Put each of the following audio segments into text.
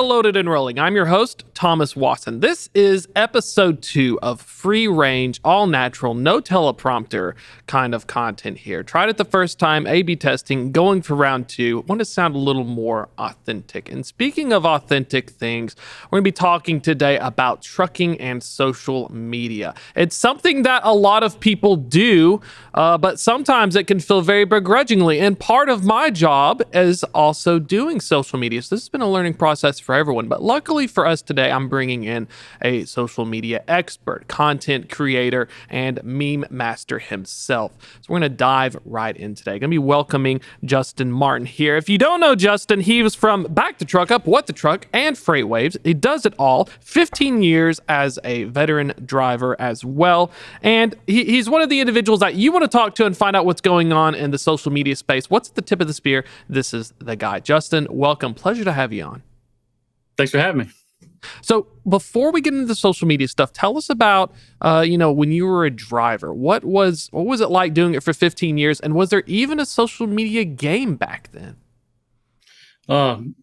To Loaded and Rolling. I'm your host, Thomas Watson. This is episode two of free range, all natural, no teleprompter kind of content here. Tried it the first time, A B testing, going for round two. Want to sound a little more authentic. And speaking of authentic things, we're going to be talking today about trucking and social media. It's something that a lot of people do, uh, but sometimes it can feel very begrudgingly. And part of my job is also doing social media. So this has been a learning process for everyone. But luckily for us today, I'm bringing in a social media expert, content creator, and meme master himself. So we're going to dive right in today. Going to be welcoming Justin Martin here. If you don't know Justin, he was from Back the Truck Up, What the Truck, and FreightWaves. He does it all. 15 years as a veteran driver as well. And he, he's one of the individuals that you want to talk to and find out what's going on in the social media space. What's at the tip of the spear? This is the guy. Justin, welcome. Pleasure to have you on. Thanks for having me. So before we get into the social media stuff, tell us about uh, you know when you were a driver. What was what was it like doing it for 15 years, and was there even a social media game back then? Um,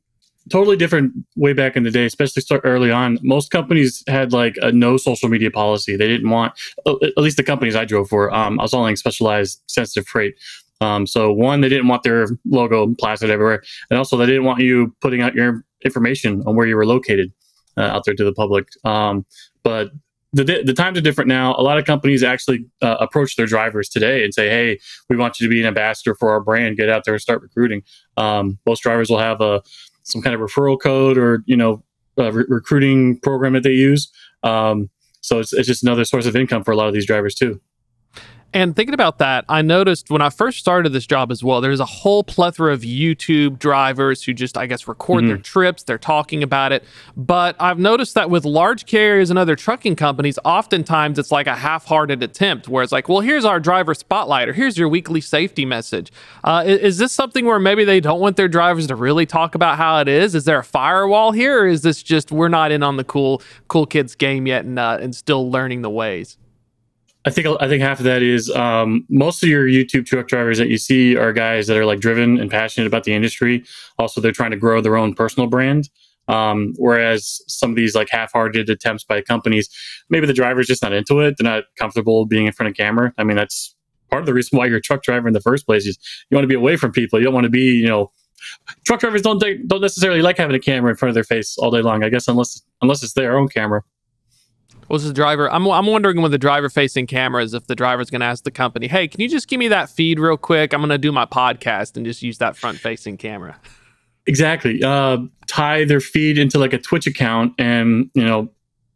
totally different way back in the day, especially start early on. Most companies had like a no social media policy. They didn't want, at least the companies I drove for. Um, I was only specialized sensitive freight. Um, so one, they didn't want their logo plastered everywhere, and also they didn't want you putting out your information on where you were located uh, out there to the public. Um, but the, the times are different now. A lot of companies actually uh, approach their drivers today and say, "Hey, we want you to be an ambassador for our brand. Get out there and start recruiting." Um, most drivers will have a some kind of referral code or you know re- recruiting program that they use. Um, so it's, it's just another source of income for a lot of these drivers too. And thinking about that, I noticed when I first started this job as well, there's a whole plethora of YouTube drivers who just, I guess, record mm-hmm. their trips. They're talking about it. But I've noticed that with large carriers and other trucking companies, oftentimes it's like a half hearted attempt where it's like, well, here's our driver spotlight or here's your weekly safety message. Uh, is, is, this something where maybe they don't want their drivers to really talk about how it is? Is there a firewall here or is this just we're not in on the cool, cool kids game yet and, uh, and still learning the ways? I think I think half of that is um, most of your YouTube truck drivers that you see are guys that are like driven and passionate about the industry. Also, they're trying to grow their own personal brand. Um, whereas some of these like half-hearted attempts by companies, maybe the driver's just not into it. They're not comfortable being in front of camera. I mean, that's part of the reason why you're a truck driver in the first place. Is you want to be away from people. You don't want to be, you know, truck drivers don't don't necessarily like having a camera in front of their face all day long. I guess unless unless it's their own camera was the driver. I'm, I'm wondering with the driver facing cameras if the driver's going to ask the company hey can you just give me that feed real quick? I'm going to do my podcast and just use that front facing camera. Exactly. Uh, tie their feed into like a twitch account and you know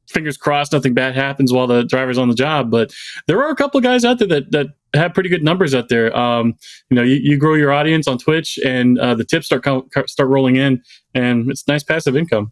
fingers crossed nothing bad happens while the driver's on the job but there are a couple of guys out there that that have pretty good numbers out there. Um, you know you, you, grow your audience on twitch and uh, the tips start start rolling in and it's nice passive income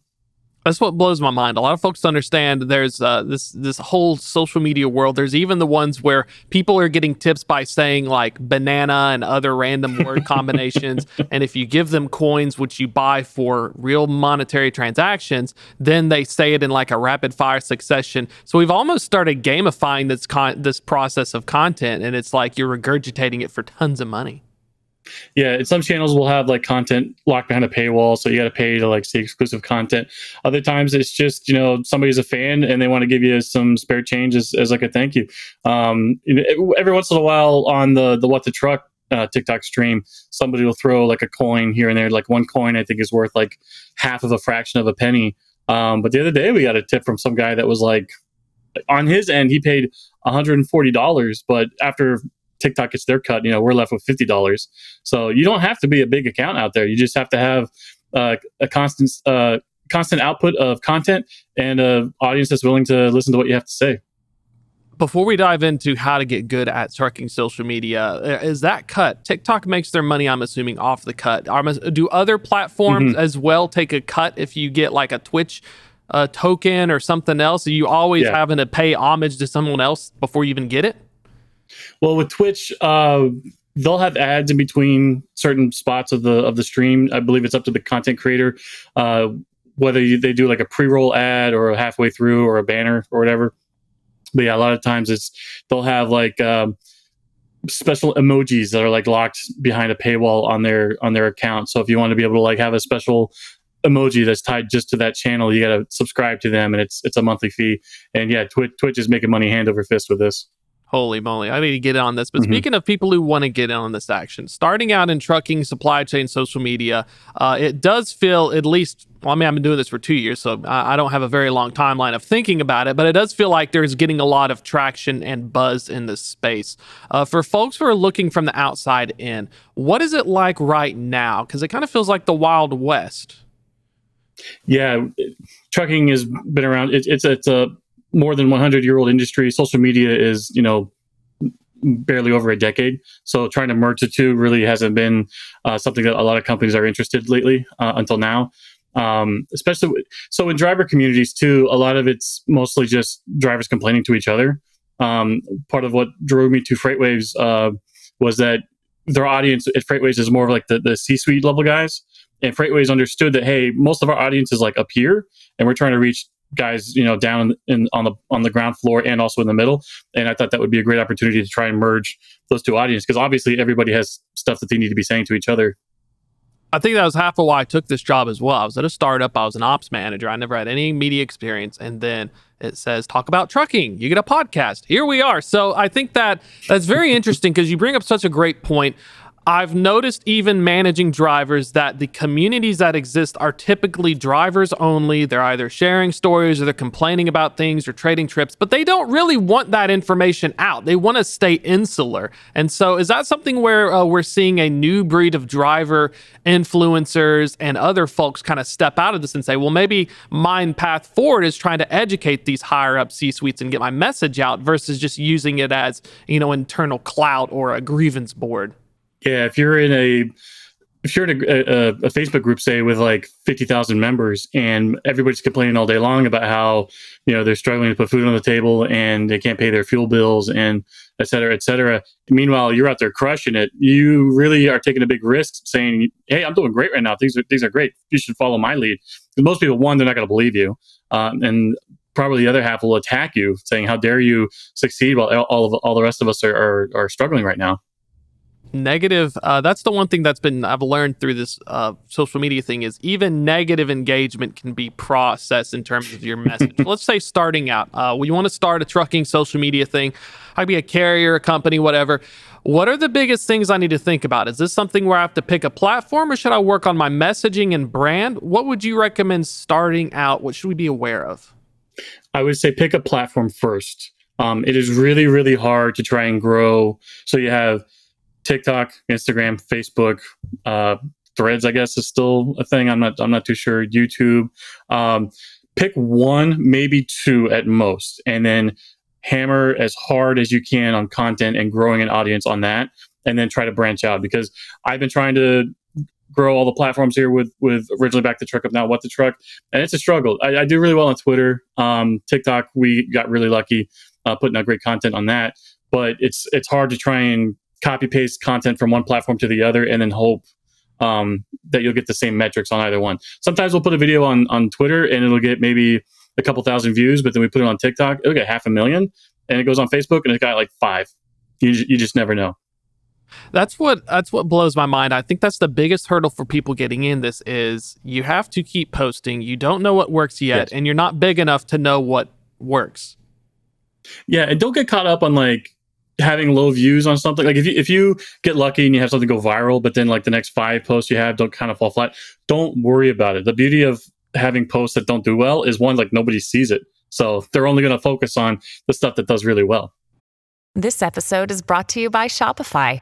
that's what blows my mind. A lot of folks understand there's uh, this this whole social media world. There's even the ones where people are getting tips by saying like banana and other random word combinations, and if you give them coins which you buy for real monetary transactions, then they say it in like a rapid fire succession. So we've almost started gamifying this con- this process of content, and it's like you're regurgitating it for tons of money. Yeah, some channels will have like content locked behind a paywall, so you got to pay to like see exclusive content. Other times it's just you know somebody's a fan and they want to give you some spare change as, as like a thank you. Um, every once in a while on the the what the truck uh, TikTok stream, somebody will throw like a coin here and there. Like one coin, I think, is worth like half of a fraction of a penny. Um, but the other day, we got a tip from some guy that was like, on his end, he paid $140, but after TikTok gets their cut, you know, we're left with fifty dollars. So you don't have to be a big account out there. You just have to have uh, a constant uh, constant output of content and an audience that's willing to listen to what you have to say. Before we dive into how to get good at tracking social media, uh, is that cut? TikTok makes their money, I'm assuming, off the cut. Do other platforms mm-hmm. as well take a cut if you get like a Twitch uh, token or something else? Are you always yeah. having to pay homage to someone else before you even get it? Well, with Twitch, uh, they'll have ads in between certain spots of the of the stream. I believe it's up to the content creator uh, whether you, they do like a pre-roll ad or a halfway through or a banner or whatever but yeah, a lot of times it's they'll have like um, special emojis that are like locked behind a paywall on their on their account. So if you want to be able to like have a special emoji that's tied just to that channel, you got to subscribe to them, and it's it's a monthly fee. And yeah, Twitch, Twitch is making money hand over fist with this. Holy moly, I need to get on this. But mm-hmm. speaking of people who want to get in on this action, starting out in trucking, supply chain, social media, uh, it does feel at least, well, I mean, I've been doing this for two years, so I, I, don't have a very long timeline of thinking about it, but it does feel like there's getting a lot of traction and buzz in this space. Uh, for folks who are looking from the outside in, what is it like right now? Because it kind of feels like the Wild West. Yeah, trucking has been around. It, it's it's a more than 100 year old industry. Social media is, you know, barely over a decade. So trying to merge the two really hasn't been uh, something that a lot of companies are interested lately uh, until now. Um, especially so in driver communities too, a lot of it's mostly just drivers complaining to each other. Um, part of what drew me to FreightWaves uh, was that their audience at FreightWaves is more of like the, the C-suite level guys. And FreightWaves understood that hey, most of our audience is like up here, and we're trying to reach guys, you know, down in, on the on the ground floor and also in the middle. And I thought that would be a great opportunity to try and merge those two audiences because obviously everybody has stuff that they need to be saying to each other. I think that was half of why I took this job as well. I was at a startup. I was an ops manager. I never had any media experience, and then it says talk about trucking. You get a podcast. Here we are. So I think that that's very interesting because you bring up such a great point. I've noticed even managing drivers that the communities that exist are typically drivers only. They're either sharing stories or they're complaining about things or trading trips, but they don't really want that information out. They want to stay insular. And so, is that something where uh, we're seeing a new breed of driver influencers and other folks kind of step out of this and say, well, maybe my path forward is trying to educate these higher up C suites and get my message out versus just using it as, you know, internal clout or a grievance board? Yeah, if you're in a if you're in a, a, a Facebook group, say with like fifty thousand members, and everybody's complaining all day long about how you know they're struggling to put food on the table and they can't pay their fuel bills and et cetera, et cetera. Meanwhile, you're out there crushing it. You really are taking a big risk, saying, "Hey, I'm doing great right now. Things are things are great. You should follow my lead." Because most people, one, they're not going to believe you, um, and probably the other half will attack you, saying, "How dare you succeed while all of all the rest of us are, are, are struggling right now." Negative uh, that's the one thing that's been i've learned through this uh, social media thing is even negative engagement can be processed in terms of your message. Let's say starting out uh, we want to start a trucking social media thing. I'd be a carrier a company whatever. What are the biggest things i need to think about? Is this something where i have to pick a platform or should i work on my messaging and brand? What would you recommend starting out? What should we be aware of? I would say pick a platform first. Um, it is really really hard to try and grow. So you have TikTok, Instagram, Facebook, uh, Threads. I guess is still a thing. I'm not. I'm not too sure. YouTube. Um, pick one, maybe two at most, and then hammer as hard as you can on content and growing an audience on that, and then try to branch out. Because I've been trying to grow all the platforms here with with originally back the truck up now what the truck and it's a struggle i, I do really well on twitter um, tiktok we got really lucky uh, putting out great content on that but it's it's hard to try and copy paste content from one platform to the other and then hope um, that you'll get the same metrics on either one. Sometimes we'll put a video on on Twitter and it'll get maybe a couple thousand views, but then we put it on TikTok, it'll get half a million, and it goes on Facebook and it's got like five. You you just never know. That's what that's what blows my mind. I think that's the biggest hurdle for people getting in this is you have to keep posting. You don't know what works yet, yes. and you're not big enough to know what works. Yeah, and don't get caught up on like having low views on something like if you if you get lucky and you have something go viral but then like the next five posts you have don't kind of fall flat don't worry about it. The beauty of having posts that don't do well is one like nobody sees it. So they're only going to focus on the stuff that does really well. This episode is brought to you by shopify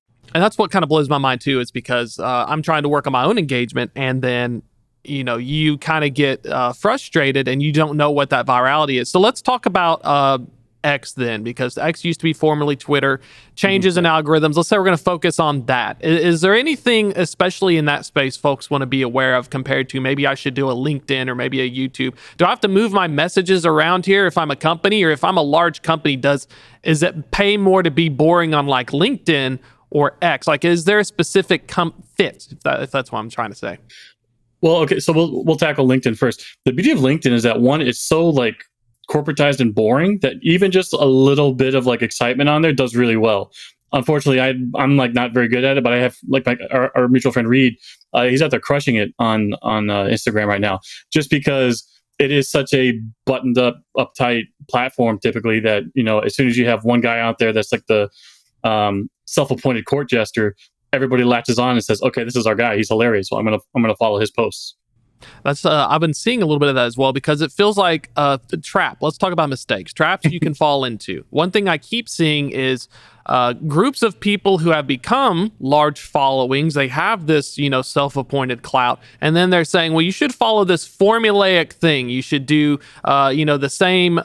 And that's what kind of blows my mind too, is because uh, I'm trying to work on my own engagement and then you know you kind of get uh, frustrated and you don't know what that virality is. So let's talk about uh, x then because x used to be formerly twitter changes in algorithms. Let's say we're going to focus on that. Is, is, there anything especially in that space folks want to be aware of compared to maybe i should do a linkedin or maybe a youtube? Do i have to move my messages around here if i'm a company or if i'm a large company does is it pay more to be boring on like linkedin or X? Like, is there a specific com- fit? If, that, if that's what I'm trying to say. Well, okay, so we'll we'll tackle LinkedIn first. The beauty of LinkedIn is that one, it's so like corporatized and boring that even just a little bit of like excitement on there does really well. Unfortunately, I I'm like not very good at it, but I have like my our, our mutual friend Reed, uh, he's out there crushing it on on uh, Instagram right now, just because it is such a buttoned up, uptight platform. Typically, that you know, as soon as you have one guy out there that's like the um, self-appointed court jester, everybody latches on and says, "Okay, this is our guy. He's hilarious. So I'm gonna I'm gonna follow his posts." That's uh, I've been seeing a little bit of that as well because it feels like a trap. Let's talk about mistakes, traps you can fall into. One thing I keep seeing is uh, groups of people who have become large followings. They have this, you know, self-appointed clout, and then they're saying, "Well, you should follow this formulaic thing. You should do, uh, you know, the same."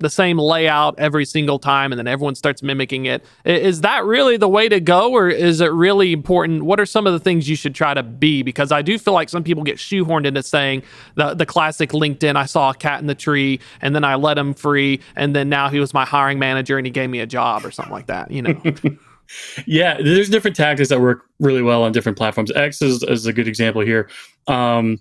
The same layout every single time and then everyone starts mimicking it. Is that really the way to go or is it really important? What are some of the things you should try to be? Because I do feel like some people get shoehorned into saying the, the classic LinkedIn, I saw a cat in the tree and then I let him free and then now he was my hiring manager and he gave me a job or something like that, you know? yeah, there's different tactics that work really well on different platforms. X is, is a good example here. Um,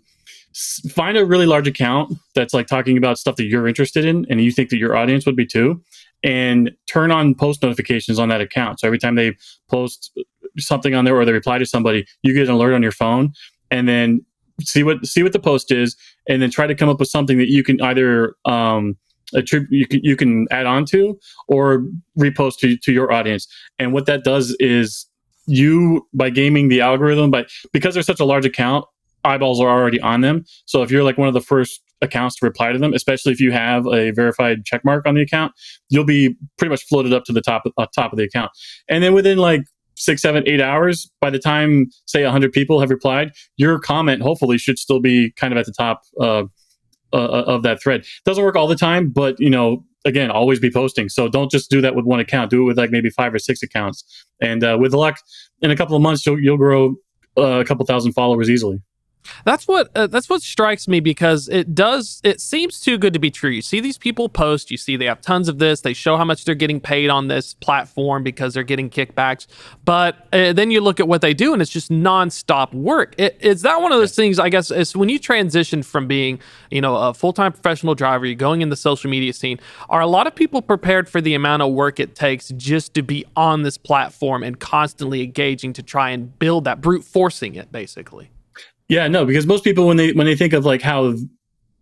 find a really large account that's like talking about stuff that you're interested in and you think that your audience would be too and turn on post notifications on that account. So every time they post something on there or they reply to somebody you get an alert on your phone and then see what see what the post is and then try to come up with something that you can either um, attribute you can you can add on to or repost to, to your audience. And what that does is you by gaming the algorithm but because there's such a large account eyeballs are already on them. So if you're like one of the first accounts to reply to them, especially if you have a verified check mark on the account, you'll be pretty much floated up to the top uh, top of the account. And then within like six, seven, eight hours, by the time say 100 people have replied, your comment hopefully should still be kind of at the top uh, uh, of that thread. Doesn't work all the time, but you know, again, always be posting. So don't just do that with one account. Do it with like maybe five or six accounts, and uh, with luck, in a couple of months, you'll you'll grow uh, a couple thousand followers easily. That's what uh, that's what strikes me because it does it seems too good to be true. You see these people post, you see they have tons of this, they show how much they're getting paid on this platform because they're getting kickbacks, but uh, then you look at what they do and it's just nonstop work. It, is that one of those things? I guess is when you transition from being you know a full time professional driver, you're going in the social media scene. Are a lot of people prepared for the amount of work it takes just to be on this platform and constantly engaging to try and build that brute forcing it basically? Yeah, no, because most people when they when they think of like how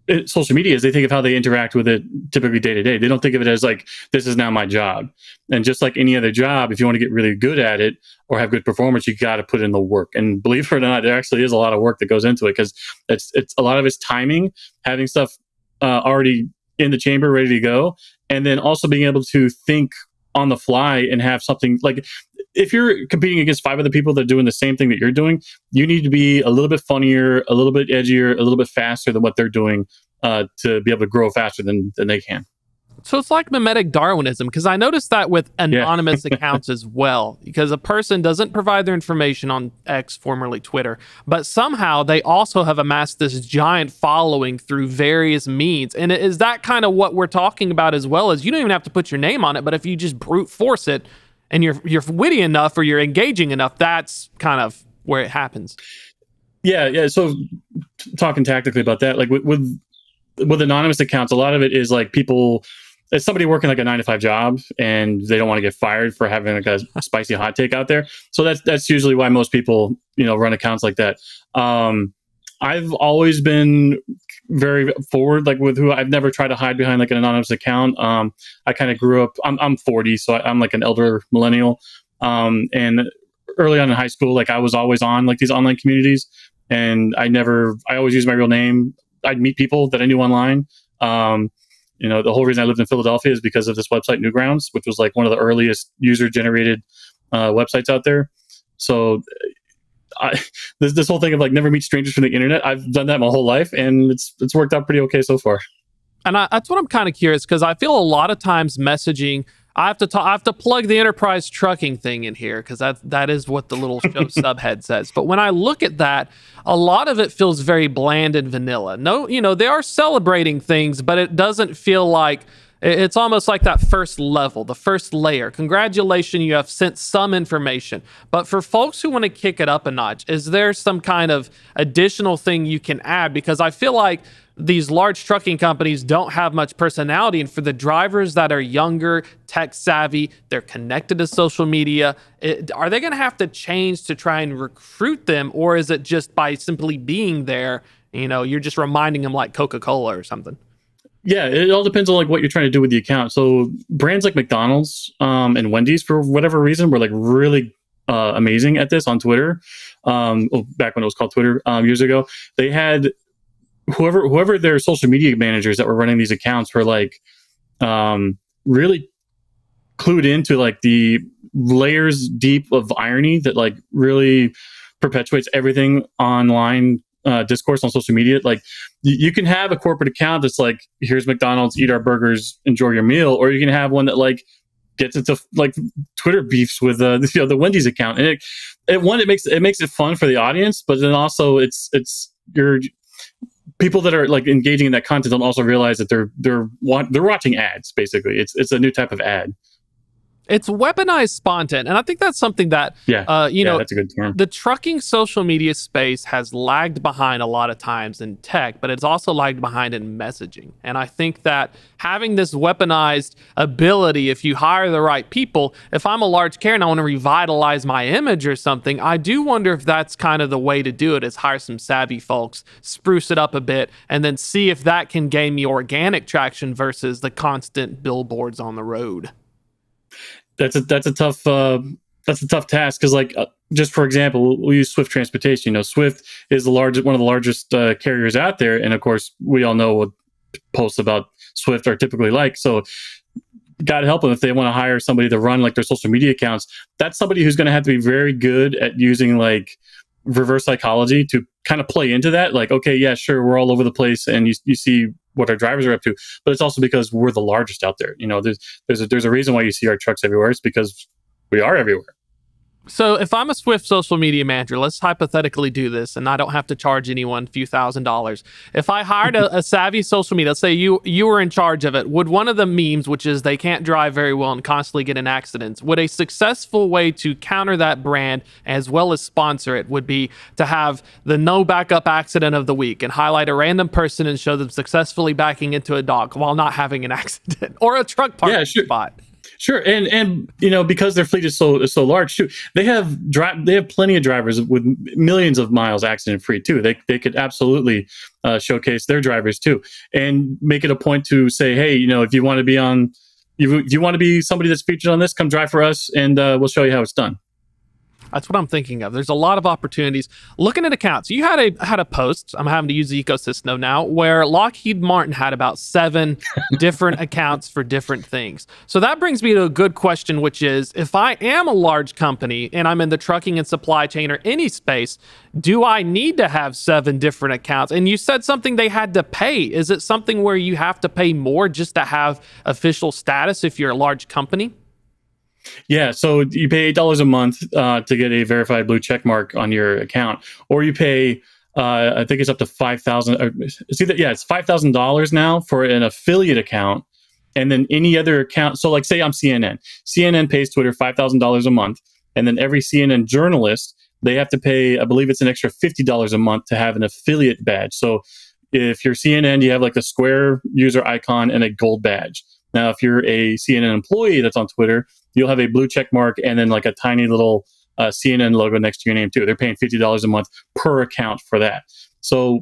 it, social media is, they think of how they interact with it typically day to day. They don't think of it as like this is now my job. And just like any other job, if you want to get really good at it or have good performance, you got to put in the work. And believe it or not, there actually is a lot of work that goes into it because it's it's a lot of it's timing, having stuff uh, already in the chamber ready to go, and then also being able to think on the fly and have something like if you're competing against five other people that are doing the same thing that you're doing, you need to be a little bit funnier, a little bit edgier, a little bit faster than what they're doing uh, to be able to grow faster than, than they can. So it's like mimetic Darwinism because I noticed that with anonymous yeah. accounts as well. Because a person doesn't provide their information on X, formerly Twitter, but somehow they also have amassed this giant following through various means. And is that kind of what we're talking about as well? As you don't even have to put your name on it, but if you just brute force it and you're you're witty enough or you're engaging enough, that's kind of where it happens. Yeah, yeah. So t- talking tactically about that, like with, with with anonymous accounts, a lot of it is like people it's somebody working like a nine to five job and they don't want to get fired for having like a, spicy hot take out there. So that's that's usually why most people you know run accounts like that. Um, I've always been very forward, like with who I've never tried to hide behind like an anonymous account. Um, I kind of grew up. I'm I'm 40, so I, am like an elder millennial. Um, and early on in high school, like I was always on like these online communities, and I never. I always use my real name. I'd meet people that I knew online. Um, you know, the whole reason I lived in Philadelphia is because of this website, Newgrounds, which was like one of the earliest user generated uh, websites out there. So I, this this whole thing of like never meet strangers from the internet, I've done that my whole life, and it's it's worked out pretty okay so far. And I, that's what I'm kind of curious because I feel a lot of times messaging I have to talk, I have to plug the enterprise trucking thing in here because that that is what the little show subhead says. But when I look at that, a lot of it feels very bland and vanilla. No, you know, they are celebrating things, but it doesn't feel like it's almost like that first level, the first layer. Congratulations, you have sent some information. But for folks who want to kick it up a notch, is there some kind of additional thing you can add? Because I feel like these large trucking companies don't have much personality. And for the drivers that are younger, tech savvy, they're connected to social media, it, are they going to have to change to try and recruit them? Or is it just by simply being there, you know, you're just reminding them like Coca Cola or something? Yeah, it all depends on like what you're trying to do with the account. So brands like McDonald's um, and Wendy's, for whatever reason, were like really uh, amazing at this on Twitter. Um, well, back when it was called Twitter um, years ago, they had whoever whoever their social media managers that were running these accounts were like um, really clued into like the layers deep of irony that like really perpetuates everything online uh, discourse on social media. Like y- you can have a corporate account that's like, here's McDonald's, eat our burgers, enjoy your meal, or you can have one that like gets into like Twitter beefs with uh, you know the Wendy's account, and it, it one it makes it makes it fun for the audience, but then also it's it's you're people that are like engaging in that content don't also realize that they're they're they're watching ads. Basically, it's it's a new type of ad. It's weaponized spontan, and I think that's something that yeah, uh, you yeah, know, that's a good term. The trucking social media space has lagged behind a lot of times in tech, but it's also lagged behind in messaging. And I think that having this weaponized ability, if you hire the right people, if I'm a large carrier and I want to revitalize my image or something, I do wonder if that's kind of the way to do it: is hire some savvy folks, spruce it up a bit, and then see if that can gain me organic traction versus the constant billboards on the road that's a that's a tough uh, that's a tough task because like uh, just for example we'll, we'll, use swift transportation. You know swift is the largest one of the largest uh, carriers out there and of course we all know what posts about swift are typically like. So god help them if they want to hire somebody to run like their social media accounts. That's somebody who's going to have to be very good at using like reverse psychology to kind of play into that like okay yeah sure we're all over the place and you, you see what our drivers are up to, but it's also because we're the largest out there. You know, there's there's a, there's a reason why you see our trucks everywhere. It's because we are everywhere. So if I'm a Swift social media manager, let's hypothetically do this, and I don't have to charge anyone a few thousand dollars. If I hired a, a, savvy social media, let's say you you were in charge of it, would one of the memes, which is they can't drive very well and constantly get in accidents, would a successful way to counter that brand as well as sponsor it would be to have the no backup accident of the week and highlight a random person and show them successfully backing into a dog while not having an accident or a truck parking yeah, sure. spot. Sure, and and you know because their fleet is so is so large too, they have drive they have plenty of drivers with millions of miles accident free too. They they could absolutely uh, showcase their drivers too, and make it a point to say, hey, you know, if you want to be on, if you want to be somebody that's featured on this, come drive for us, and uh, we'll show you how it's done. That's what I'm thinking of. There's a lot of opportunities. Looking at accounts, you had a had a post. I'm having to use the ecosystem now, where Lockheed Martin had about seven different accounts for different things. So that brings me to a good question, which is, if I am a large company and I'm in the trucking and supply chain or any space, do I need to have seven different accounts? And you said something they had to pay. Is it something where you have to pay more just to have official status if you're a large company? Yeah, so you pay eight dollars a month uh, to get a verified blue check mark on your account, or you pay. Uh, I think it's up to five thousand. See that? Yeah, it's five thousand dollars now for an affiliate account, and then any other account. So, like, say I'm CNN. CNN pays Twitter five thousand dollars a month, and then every CNN journalist they have to pay. I believe it's an extra fifty dollars a month to have an affiliate badge. So, if you're CNN, you have like the square user icon and a gold badge. Now, if you're a CNN employee that's on Twitter, you'll have a blue check mark and then like a tiny little uh, CNN logo next to your name too. They're paying fifty dollars a month per account for that. So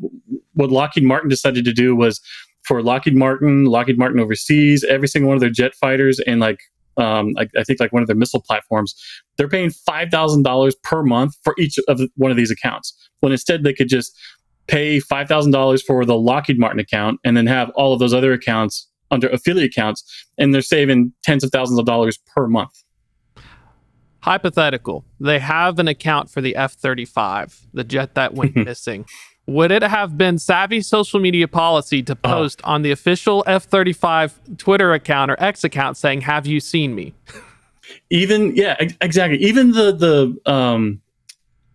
what Lockheed Martin decided to do was for Lockheed Martin, Lockheed Martin overseas, every single one of their jet fighters and like um, I, I, think like one of their missile platforms, they're paying five thousand dollars per month for each of one of these accounts. When instead they could just pay five thousand dollars for the Lockheed Martin account and then have all of those other accounts under affiliate accounts, and they're saving tens of thousands of dollars per month. Hypothetical. They have an account for the F 35, the jet that went missing. Would it have been savvy social media policy to uh-huh. post uh, on the official F 35 Twitter account or X account saying, Have you seen me? Even, yeah, exactly. Even the, the, um,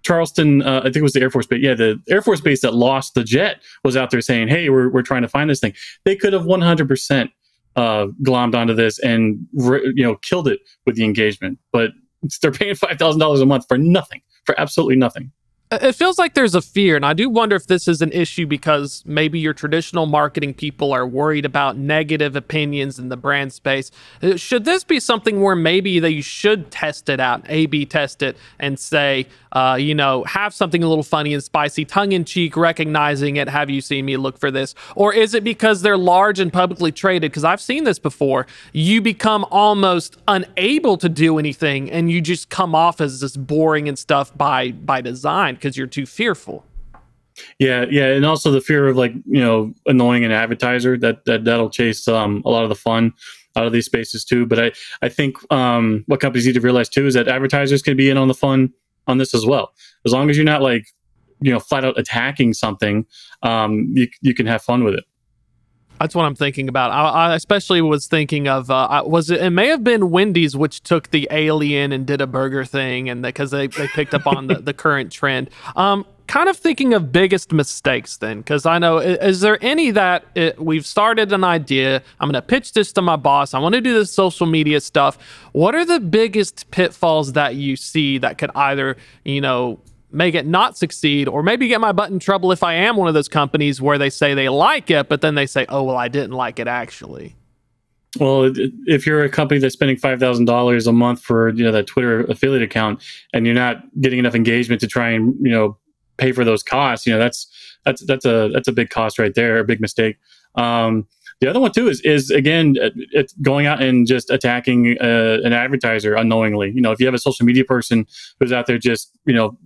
Charleston, uh, I think it was the Air Force Base. Yeah, the Air Force Base that lost the jet was out there saying, "Hey, we're we're trying to find this thing." They could have 100 percent uh, glommed onto this and re- you know killed it with the engagement, but they're paying five thousand dollars a month for nothing, for absolutely nothing. It feels like there's a fear, and I do wonder if this is an issue because maybe your traditional marketing people are worried about negative opinions in the brand space. Uh, should this be something where maybe they should test it out, A B test it, and say, uh, you know, have something a little funny and spicy, tongue in cheek, recognizing it. Have you seen me look for this? Or is it because they're large and publicly traded? Because I've seen this before. You become almost unable to do anything and you just come off as this boring and stuff by by design because you're too fearful. Yeah, yeah, and also the fear of like you know annoying an advertiser that that that'll chase um, a lot of the fun out of these spaces too. But I I think um, what companies need to realize too is that advertisers can be in on the fun on this as well. As long as you're not like, you know, flat out attacking something, um, you, you can have fun with it. That's what I'm thinking about. I, I especially was thinking of uh, was it? It may have been Wendy's which took the alien and did a burger thing, and because they, they picked up on the, the current trend. Um, kind of thinking of biggest mistakes then, because I know is, is, there any that it, we've started an idea? I'm going to pitch this to my boss. I want to do this social media stuff. What are the biggest pitfalls that you see that could either you know make it not succeed or maybe get my butt in trouble if I am one of those companies where they say they like it, but then they say, oh, well, I didn't like it actually. Well, if you're a company that's spending five thousand dollars a month for you know that Twitter affiliate account, and you're not getting enough engagement to try and you know pay for those costs, you know that's that's that's a that's a big cost right there, a big mistake. Um, the other one too is is again it's going out and just attacking uh, an advertiser unknowingly. You know, if you have a social media person who's out there just you know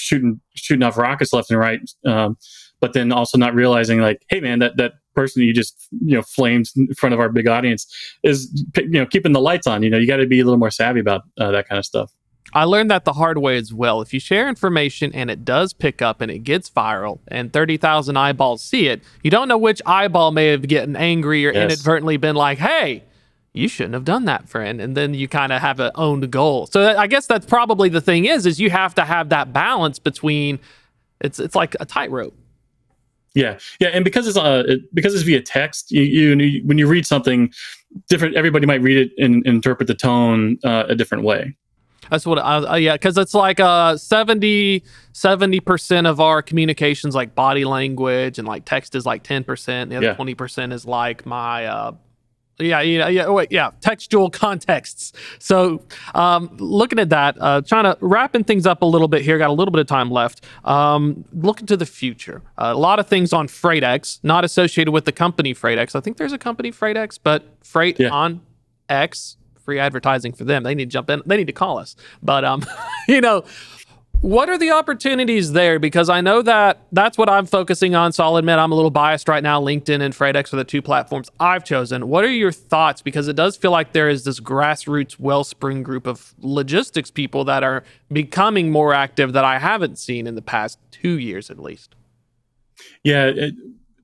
shooting shooting off rockets left and right, um, but then also not realizing like, hey man, that that person you just you know flamed in front of our big audience is you know keeping the lights on. You know, you got to be a little more savvy about uh, that kind of stuff. I learned that the hard way as well. If you share information and it does pick up and it gets viral and 30,000 eyeballs see it, you don't know which eyeball may have gotten angry or yes. inadvertently been like, hey, you shouldn't have done that, friend. And then you kind of have an owned goal. So I guess that's probably the thing is, is you have to have that balance between it's it's like a tightrope. Yeah, yeah, and because it's uh it, because it's via text, you, you, when you read something different, everybody might read it and, and interpret the tone uh, a different way. That's what I, uh, yeah, because it's like uh 70 percent of our communications like body language and like text is like ten percent. The other twenty yeah. percent is like my uh yeah, yeah, yeah. Oh, wait, yeah. Textual contexts. So, um, looking at that, uh, trying to wrapping things up a little bit here. Got a little bit of time left. Um, looking to the future. Uh, a lot of things on FreightX, not associated with the company FreightX. I think there's a company FreightX, but Freight yeah. on X free advertising for them. They need to jump in. They need to call us. But um, you know, what are the opportunities there? Because I know that that's what I'm focusing on. So I'll admit I'm a little biased right now. LinkedIn and FreightX are the two platforms I've chosen. What are your thoughts? Because it does feel like there is this grassroots wellspring group of logistics people that are becoming more active that I haven't seen in the past two years at least. Yeah, it,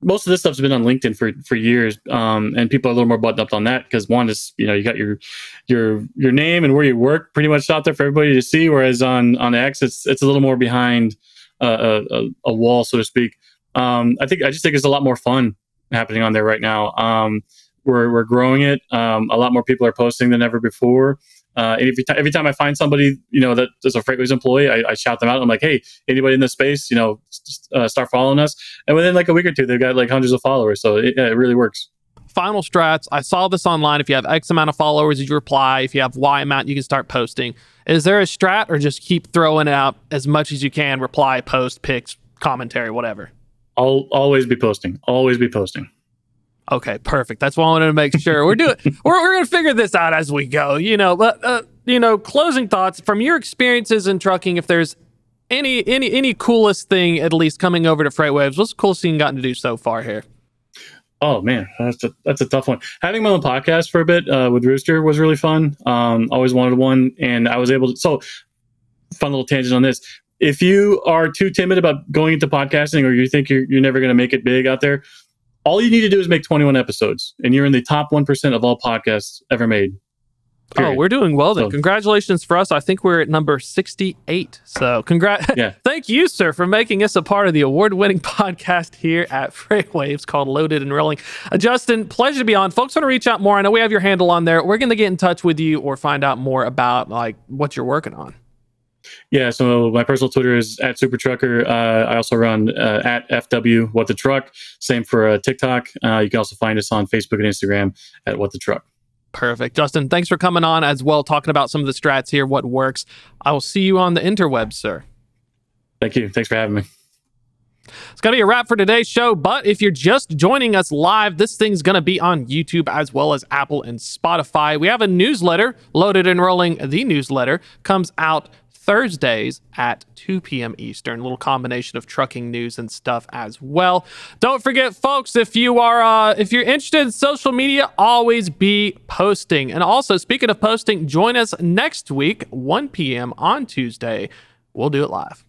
most of this stuff's been on LinkedIn for for years, um, and people are a little more buttoned up on that because one is you know you got your your your name and where you work pretty much out there for everybody to see, whereas on on X it's it's a little more behind a, a, a wall, so to speak. Um, I think I just think it's a lot more fun happening on there right now. Um, we're we're growing it. Um, a lot more people are posting than ever before. Uh, and every, t- every time I find somebody, you know, that is a FreightWaves employee, I, I, shout them out. I'm like, hey, anybody in this space, you know, uh, start following us. And within like a week or two, they've got like hundreds of followers. So it, it really works. Final strats. I saw this online. If you have X amount of followers, you reply. If you have Y amount, you can start posting. Is there a strat or just keep throwing it out as much as you can? Reply, post, pics, commentary, whatever. I'll always be posting. Always be posting. Okay, perfect. That's what I wanted to make sure. We're doing. we're we're gonna figure this out as we go. You know, but uh, you know, closing thoughts from your experiences in trucking. If there's any any any coolest thing, at least coming over to FreightWaves, what's the coolest thing you've gotten to do so far here? Oh man, that's a that's a tough one. Having my own podcast for a bit uh, with Rooster was really fun. Um, always wanted one, and I was able to. So, fun little tangent on this. If you are too timid about going into podcasting, or you think you're, you're never going to make it big out there, all you need to do is make 21 episodes, and you're in the top 1% of all podcasts ever made. Oh, Period. Oh, we're doing well then. So, Congratulations for us. I think we're at number 68. So, congrats. Yeah. Thank you, sir, for making us a part of the award winning podcast here at FreightWaves called Loaded and Rolling. Uh, Justin, pleasure to be on. Folks want to reach out more. I know we have your handle on there. We're going to get in touch with you or find out more about like what you're working on. Yeah, so my personal Twitter is at Super Trucker. Uh, I also run uh, at FW What the Truck. Same for uh, TikTok. Uh, you can also find us on Facebook and Instagram at What the Truck. Perfect. Justin, thanks for coming on as well, talking about some of the strats here, what works. I will see you on the interweb, sir. Thank you. Thanks for having me. It's going to be a wrap for today's show, but if you're just joining us live, this thing's going to be on YouTube as well as Apple and Spotify. We have a newsletter, Loaded and Rolling, the newsletter, comes out Thursdays at 2 p.m. Eastern. A little combination of trucking news and stuff as well. Don't forget, folks, if you are uh, if you're interested in social media, always be posting. And also, speaking of posting, join us next week, 1 p.m. on Tuesday. We'll do it live.